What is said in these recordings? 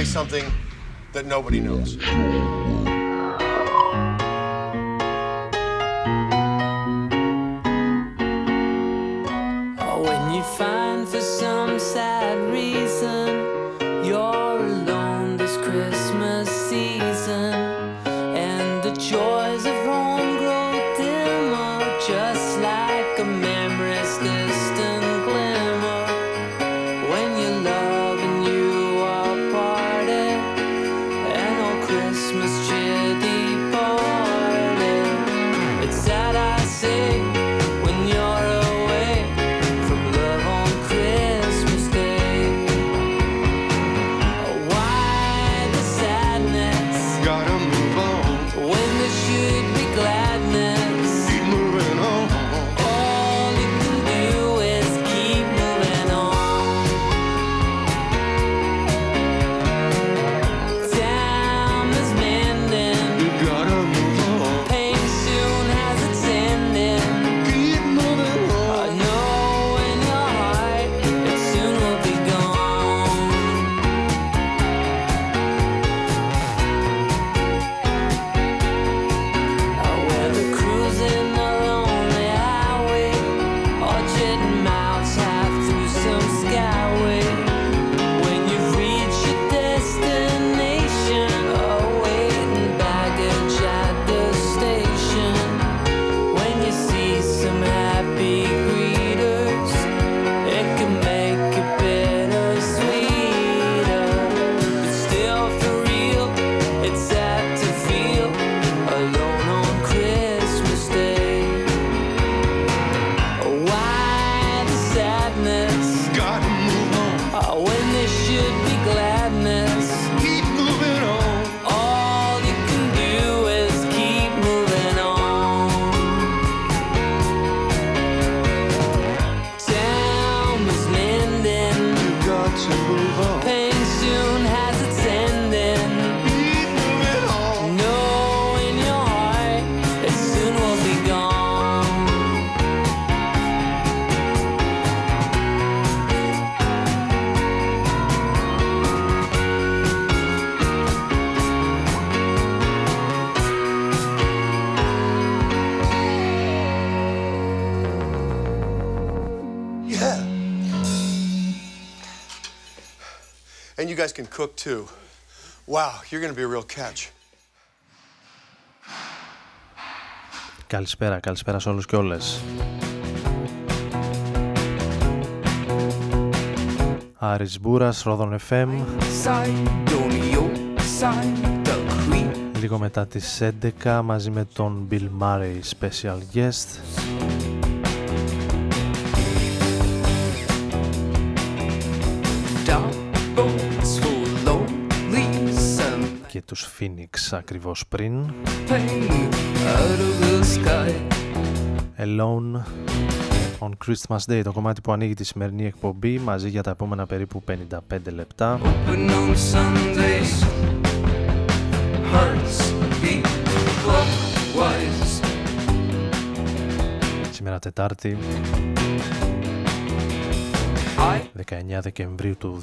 probably something that nobody knows. Guys can cook too. Wow, you're going to be a real catch. Καλησπέρα, καλησπέρα σε όλους και όλες. Άρης Μπούρας, Ρόδον FM Λίγο μετά τις 11 μαζί με τον Bill Murray Special Guest τους Phoenix ακριβώς πριν. Alone on Christmas Day το κομμάτι που ανοίγει τη σημερινή εκπομπή μαζί για τα επόμενα περίπου 55 λεπτά. Σήμερα Τετάρτη 19 Δεκεμβρίου του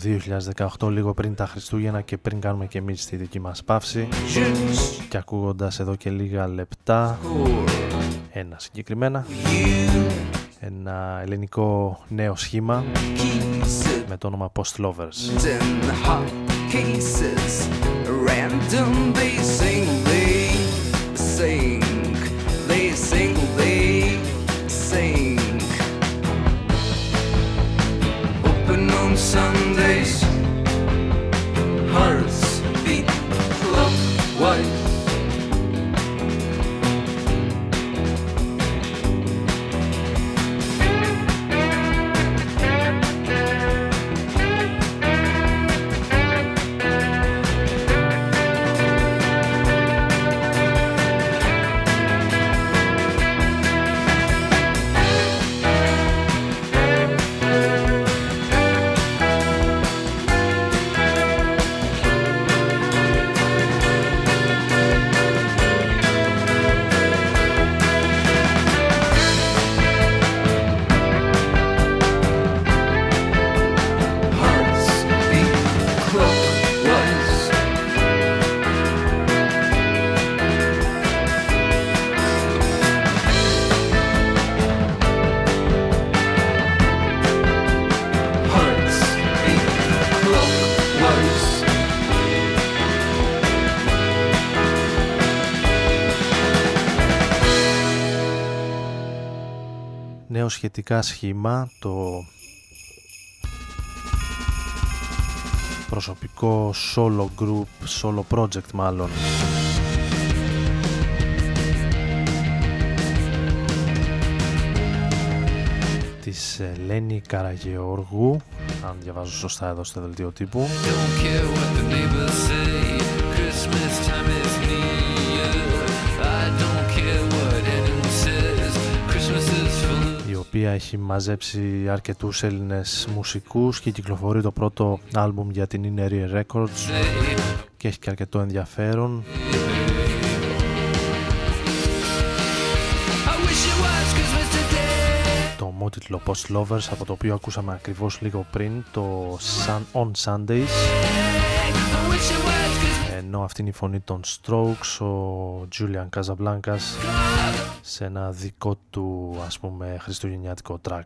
2018 λίγο πριν τα Χριστούγεννα και πριν κάνουμε και εμείς τη δική μας παύση. Και ακούγοντας εδώ και λίγα λεπτά ένα συγκεκριμένα ένα ελληνικό νέο σχήμα με το όνομα Post Lovers sun. Σχετικά σχήμα, το προσωπικό solo group, solo project μάλλον. Της Ελένη Καραγεώργου αν διαβάζω σωστά εδώ στο δελτίο τύπου. Η οποία έχει μαζέψει αρκετούς Έλληνες μουσικούς και κυκλοφορεί το πρώτο άλμπουμ για την Inner Records και έχει και αρκετό ενδιαφέρον. Ομότιτλο Post Lovers από το οποίο ακούσαμε ακριβώς λίγο πριν το Sun on Sundays. Ενώ αυτή είναι η φωνή των Strokes ο Julian Casablancas σε ένα δικό του ας πούμε χριστουγεννιάτικο track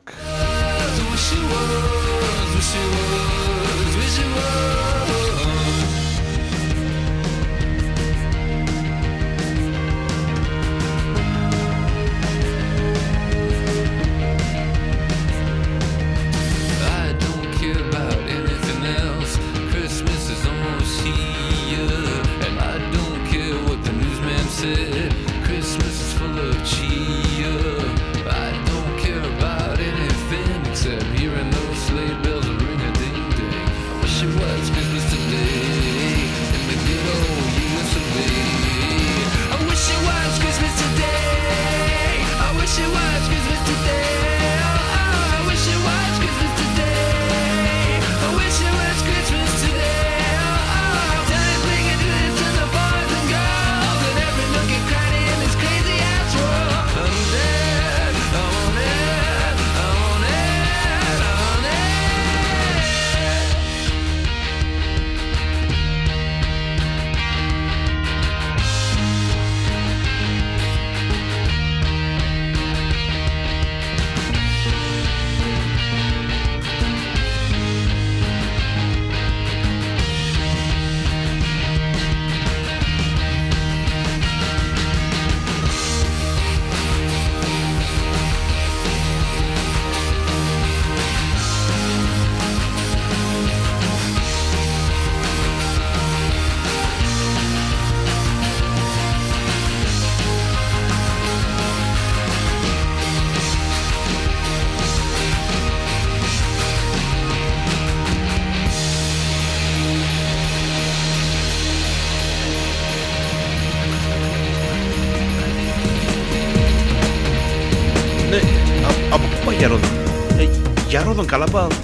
Ivan Calabal.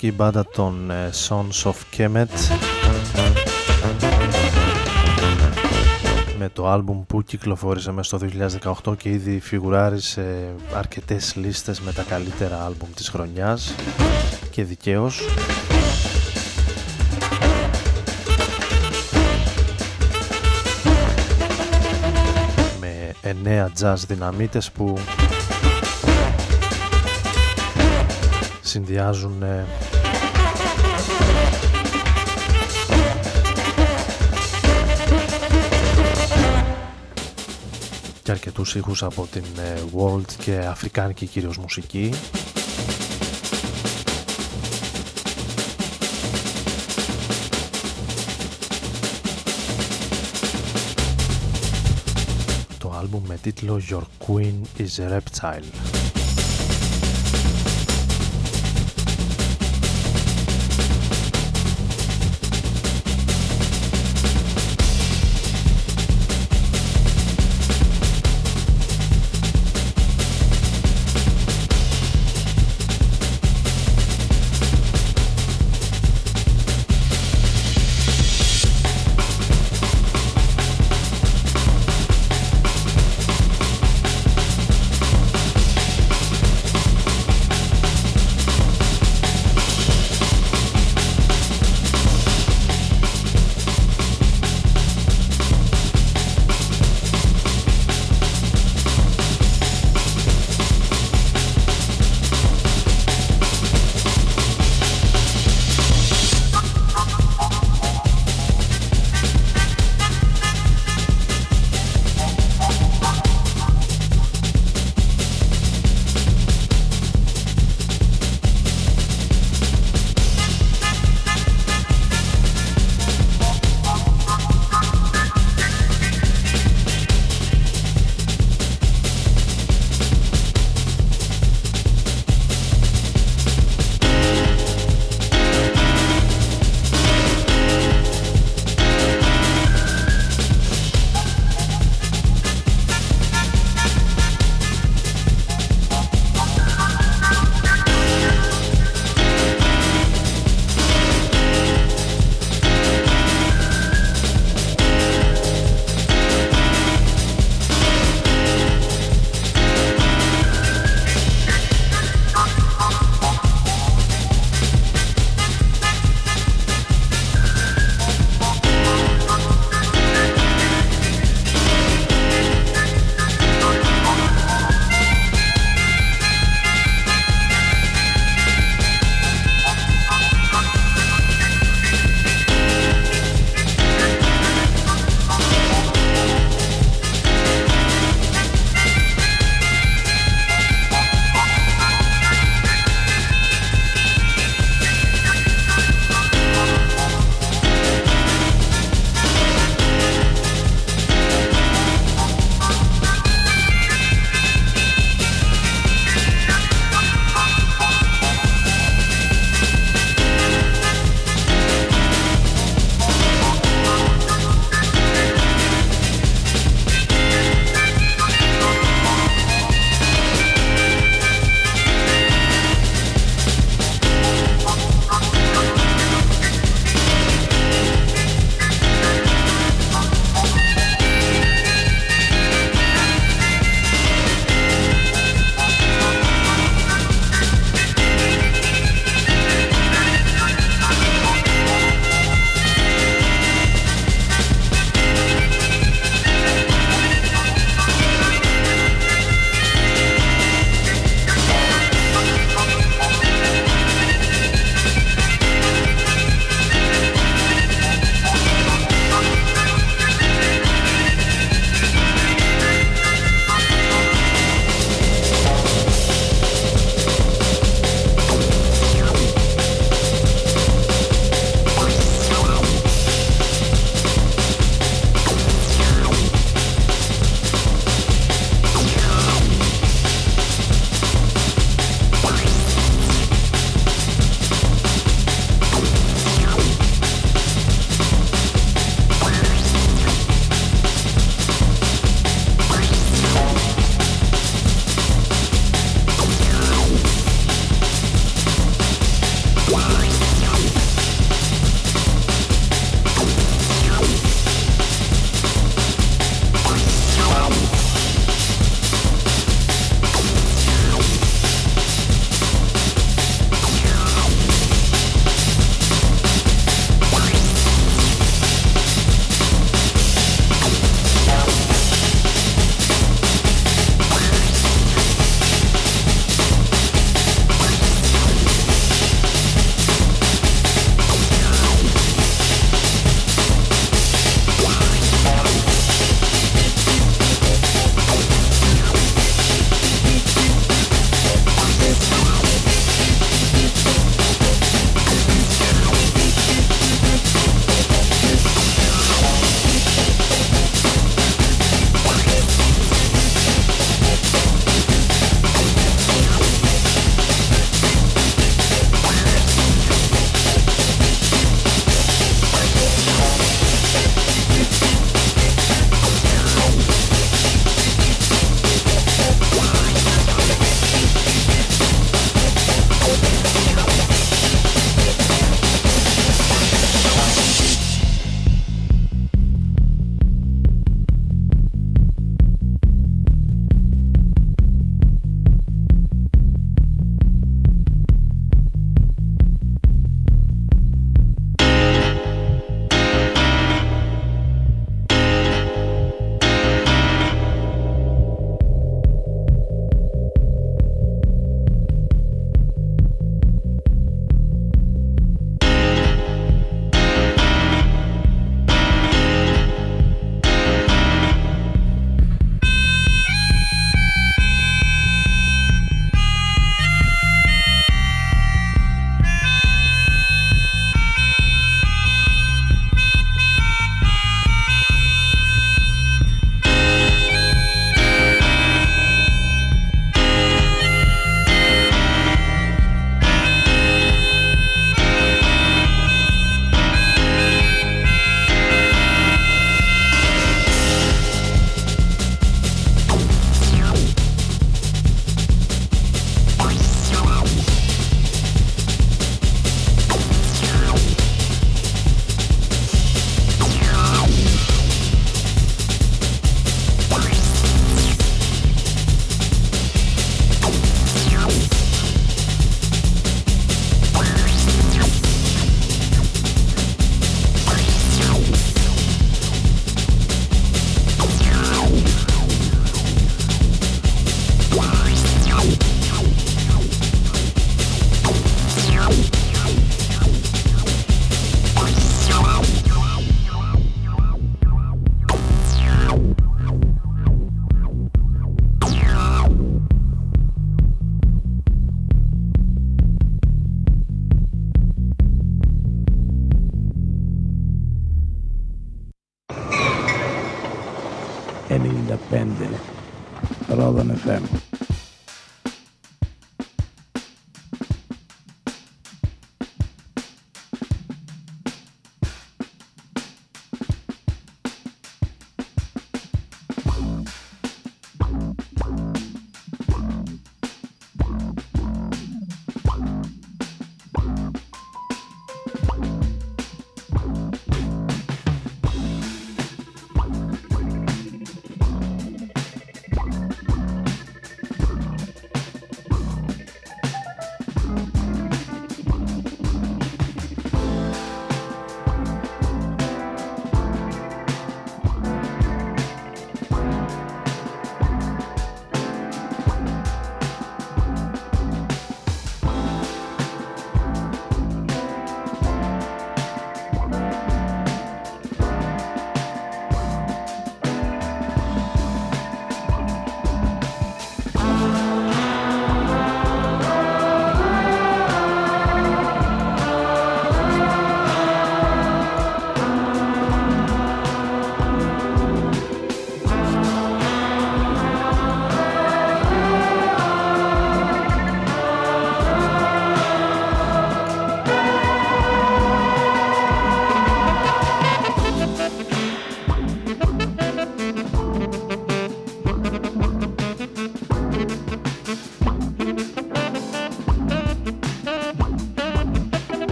Βρετανική μπάντα των ε, Sons of Kemet. Με το άλμπουμ που κυκλοφόρησε μέσα στο 2018 και ήδη φιγουράρει σε αρκετές λίστες με τα καλύτερα άλμπουμ της χρονιάς και δικαίως. Με εννέα jazz δυναμίτες που συνδυάζουν ε, και αρκετούς ήχους από την ε, world και αφρικάνικη κυρίως μουσική. Το άλμπουμ με τίτλο Your Queen is a Reptile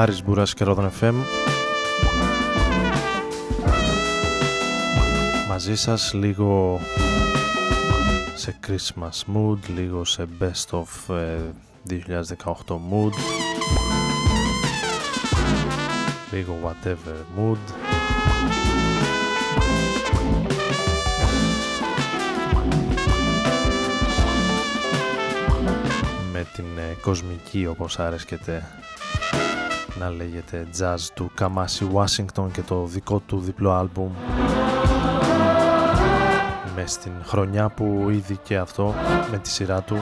Άρης Μπούρας και Ρόδον FM Μαζί σας λίγο σε Christmas mood, λίγο σε best of 2018 ε, mood. Λίγο whatever mood. Με την ε, κοσμική όπως άρεσκεται να λέγεται jazz του Καμάσι Washington και το δικό του διπλό άλμπουμ. Με στην χρονιά που ήδη και αυτό με τη σειρά του.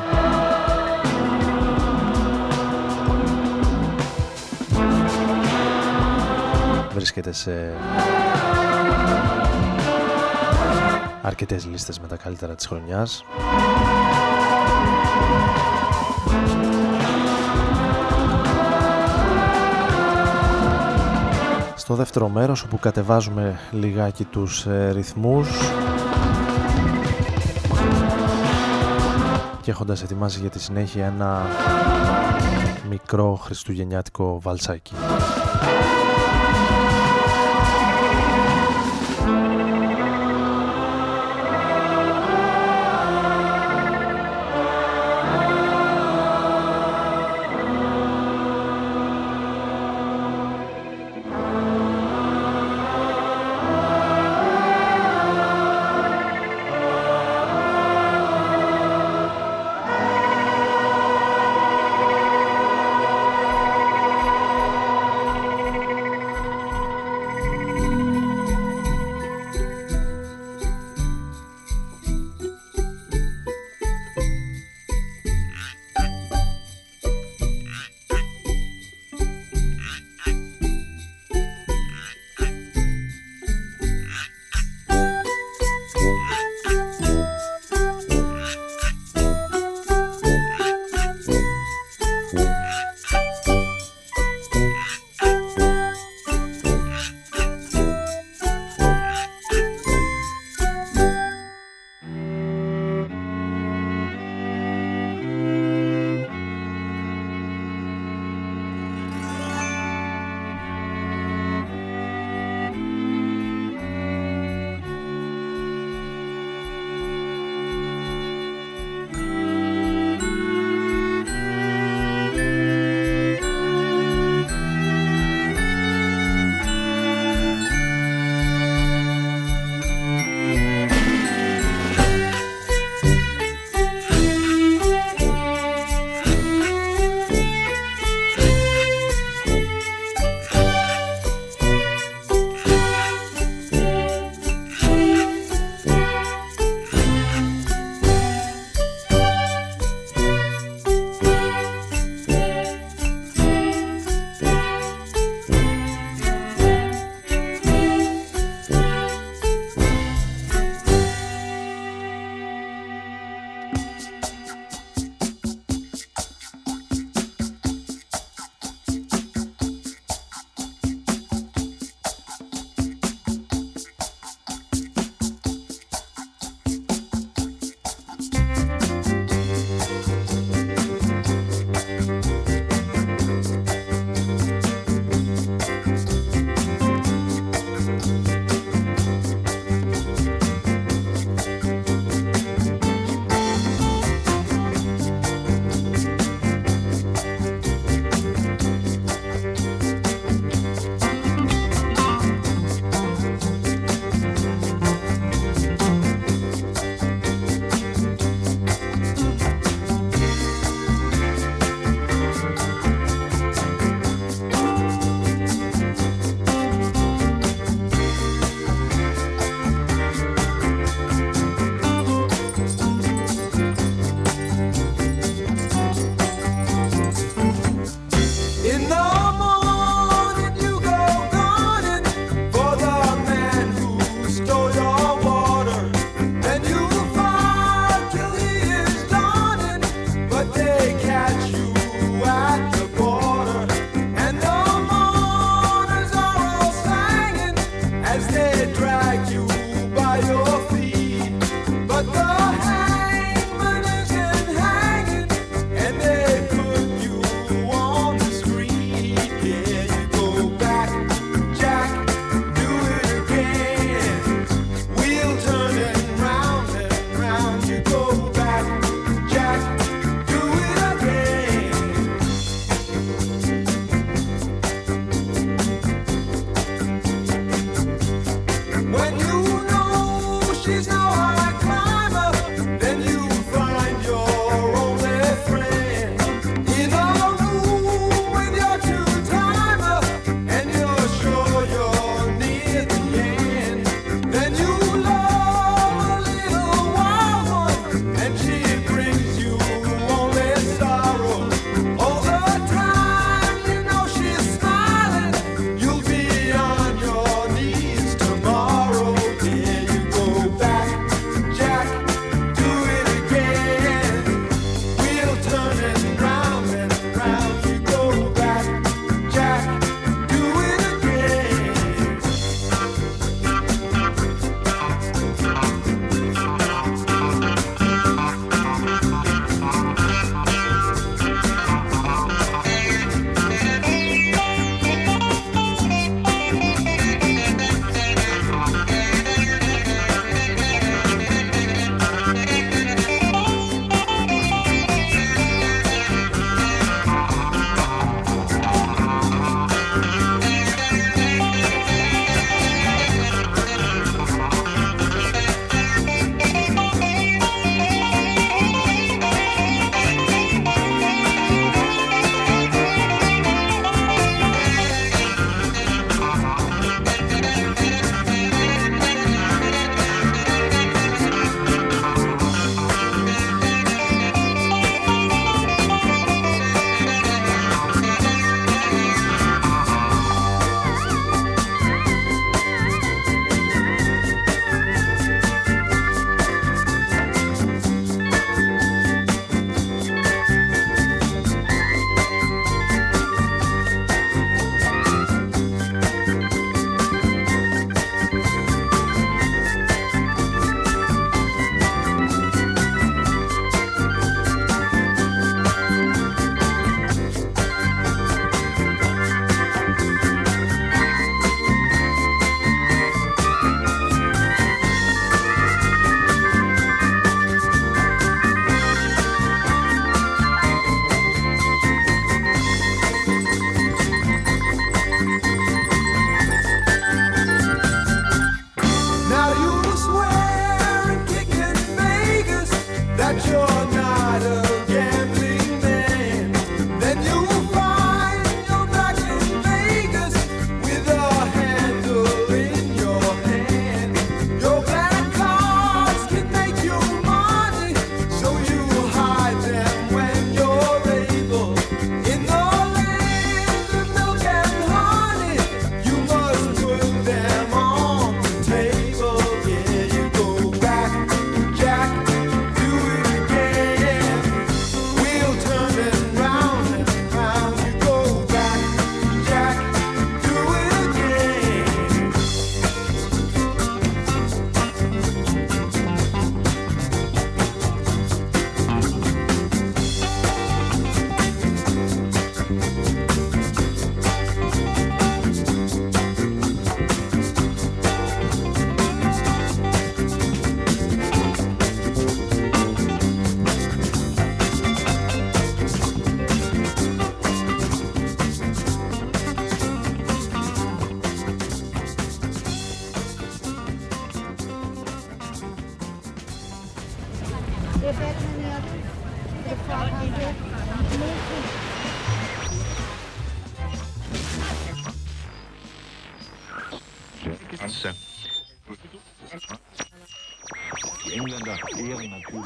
Βρίσκεται σε αρκετές λίστες με τα καλύτερα της χρονιάς στο δεύτερο μέρος όπου κατεβάζουμε λιγάκι τους ε, ρυθμούς και έχοντας ετοιμάσει για τη συνέχεια ένα μικρό χριστουγεννιάτικο βαλσάκι.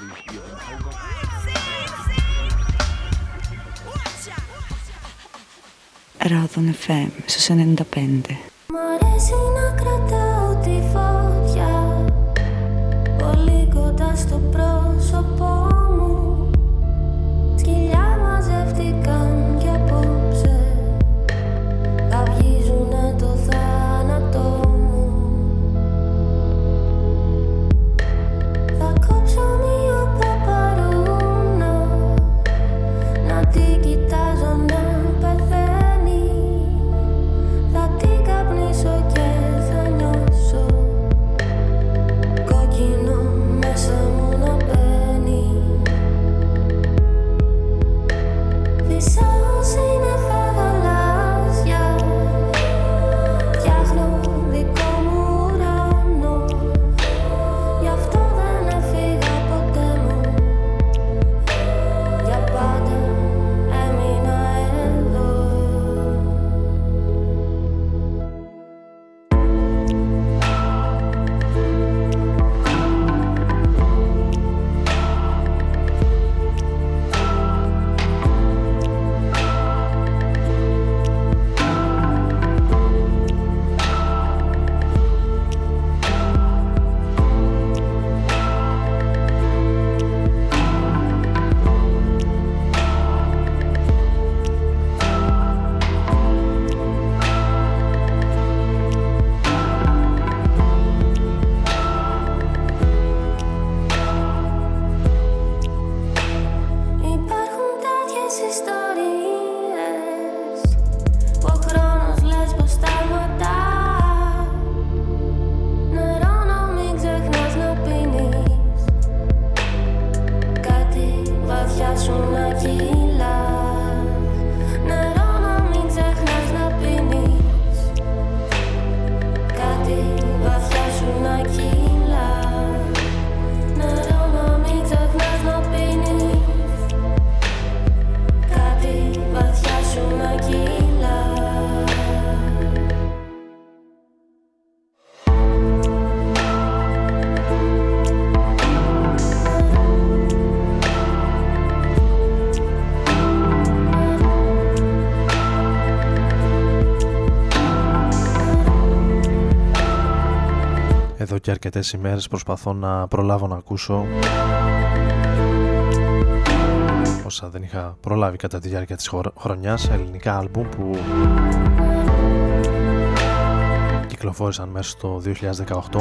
Natürlich ihren Einsatz. Ράδον FM στους 95. Μ' αρέσει να κρατάω τη φωτιά Πολύ κοντά στο πρόσωπό μου Σκυλιά μαζεύτηκαν και αρκετές ημέρες προσπαθώ να προλάβω να ακούσω όσα δεν είχα προλάβει κατά τη διάρκεια της χωρο- χρονιάς ελληνικά άλμπουμ που κυκλοφόρησαν μέσα στο 2018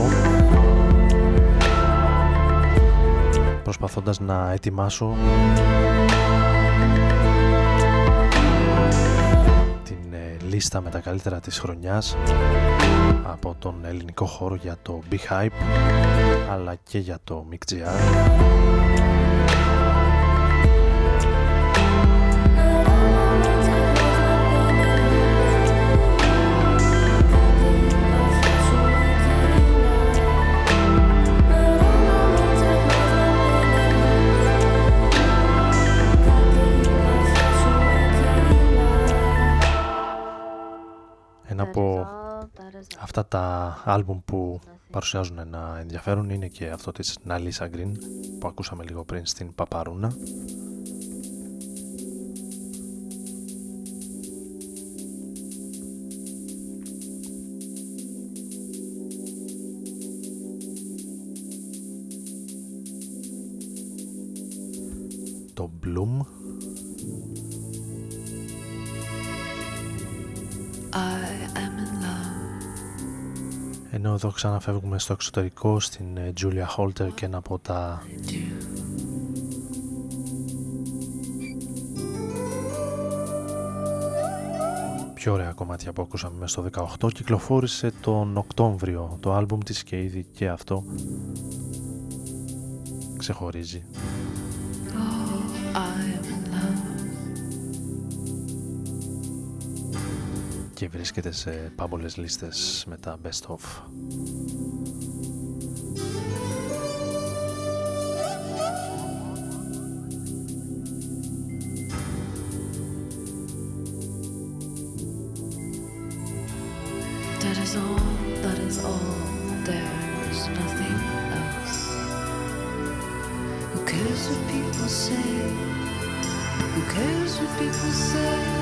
προσπαθώντας να ετοιμάσω λίστα με τα καλύτερα της χρονιάς από τον ελληνικό χώρο για το Big Hype αλλά και για το MixGR αυτά τα άλμπουμ που παρουσιάζουν ένα ενδιαφέρον είναι και αυτό της Ναλίσα Green που ακούσαμε λίγο πριν στην Παπαρούνα ξαναφεύγουμε στο εξωτερικό στην ε, Julia Holter και ένα από τα πιο ωραία κομμάτια που ακούσαμε μέσα στο 18 κυκλοφόρησε τον Οκτώβριο το άλμπουμ της και ήδη και αυτό ξεχωρίζει και βρίσκεται σε πάμπολες λίστες με τα Best Of. Who cares what people say?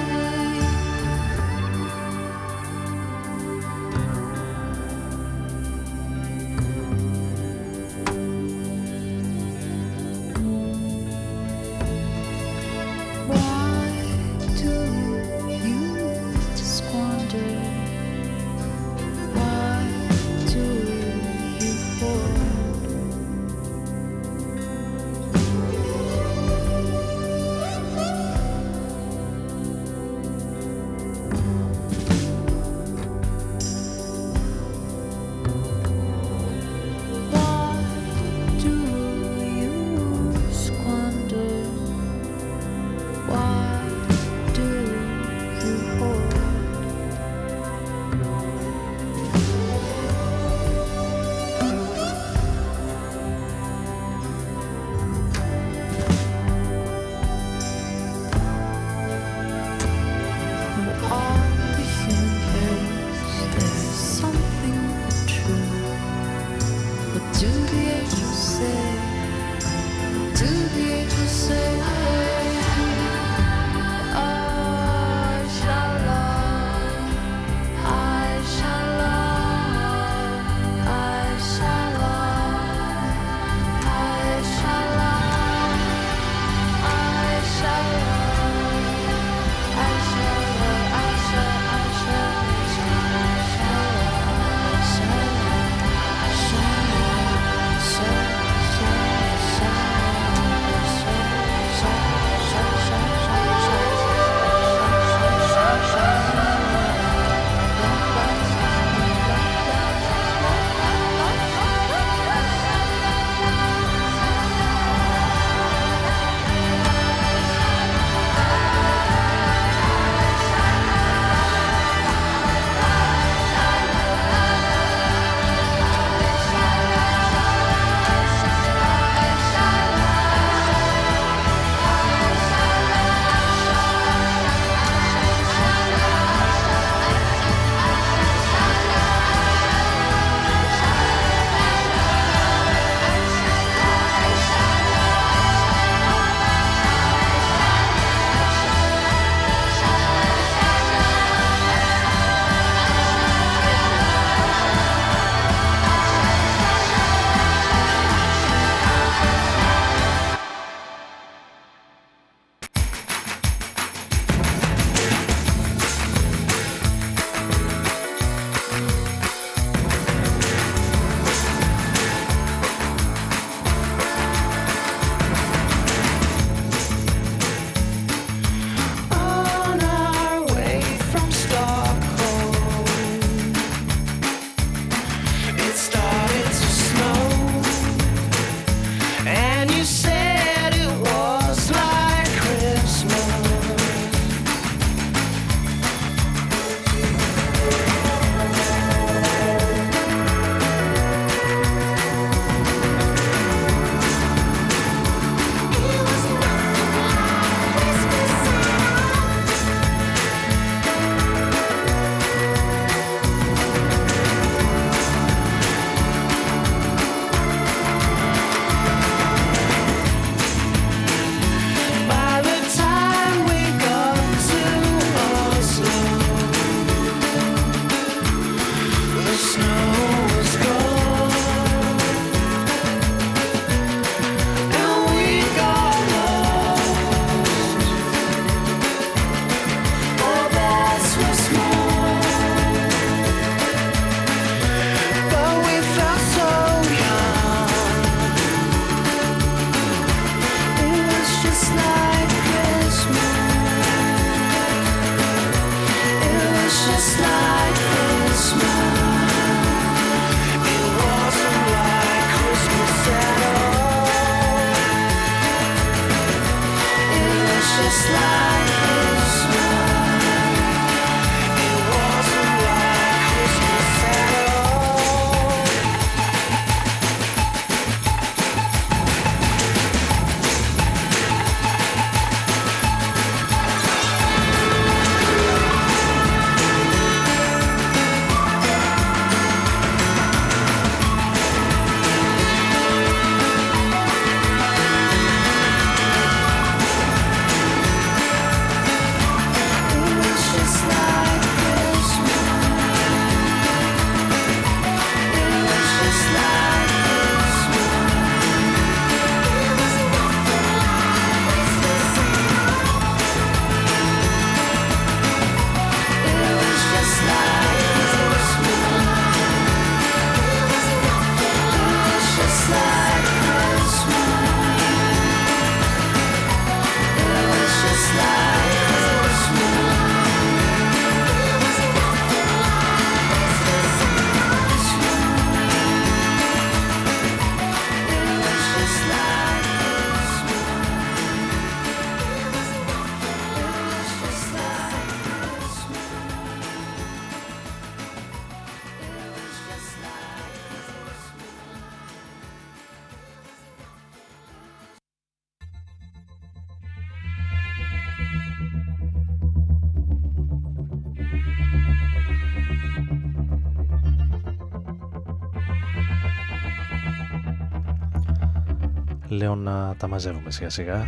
Τα μαζεύουμε σιγά σιγά.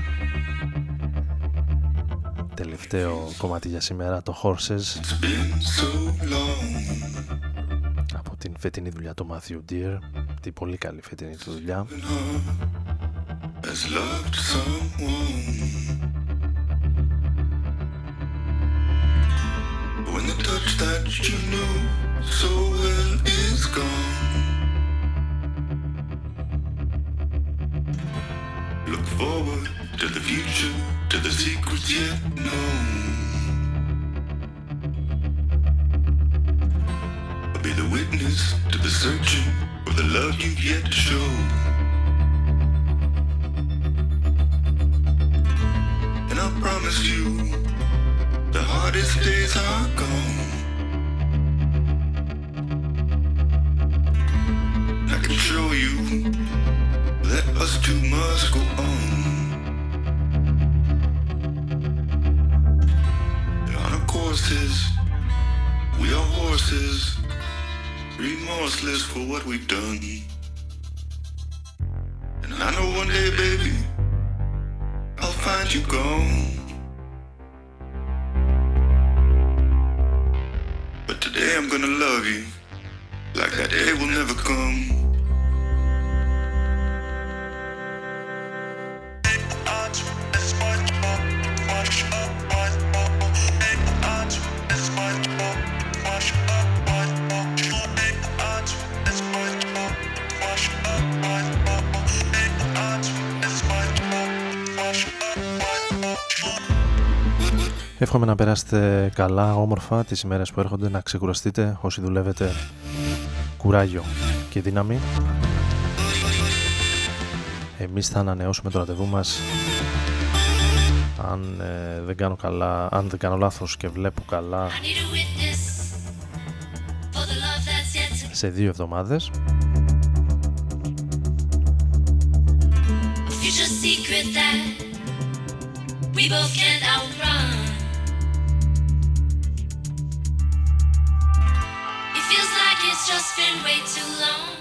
Τελευταίο κομμάτι για σήμερα το Horses. Από την φετινή δουλειά του Matthew Deer την πολύ καλή φετινή του δουλειά. When the touch that you knew so well is gone forward to the future, to the secrets yet known. I'll be the witness to the searching for the love you've yet to show. And I promise you, the hardest days are gone. For what we've done. And I know one day, baby, I'll find you gone. But today I'm gonna love you like that day will never come. Εύχομαι να περάσετε καλά, όμορφα τις ημέρες που έρχονται, να ξεκουραστείτε όσοι δουλεύετε κουράγιο και δύναμη. Εμείς θα ανανεώσουμε το ραντεβού μας αν ε, δεν κάνω καλά, αν δεν κάνω λάθος και βλέπω καλά σε δύο εβδομάδες. we just been way too long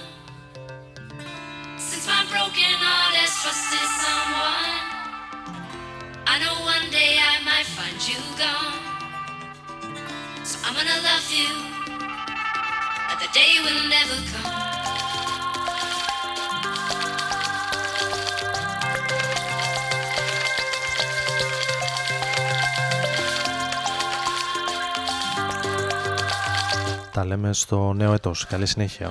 since my broken heart has trusted someone. I know one day I might find you gone, so I'm gonna love you, but the day will never come. Τα λέμε στο νέο έτος. Καλή συνέχεια.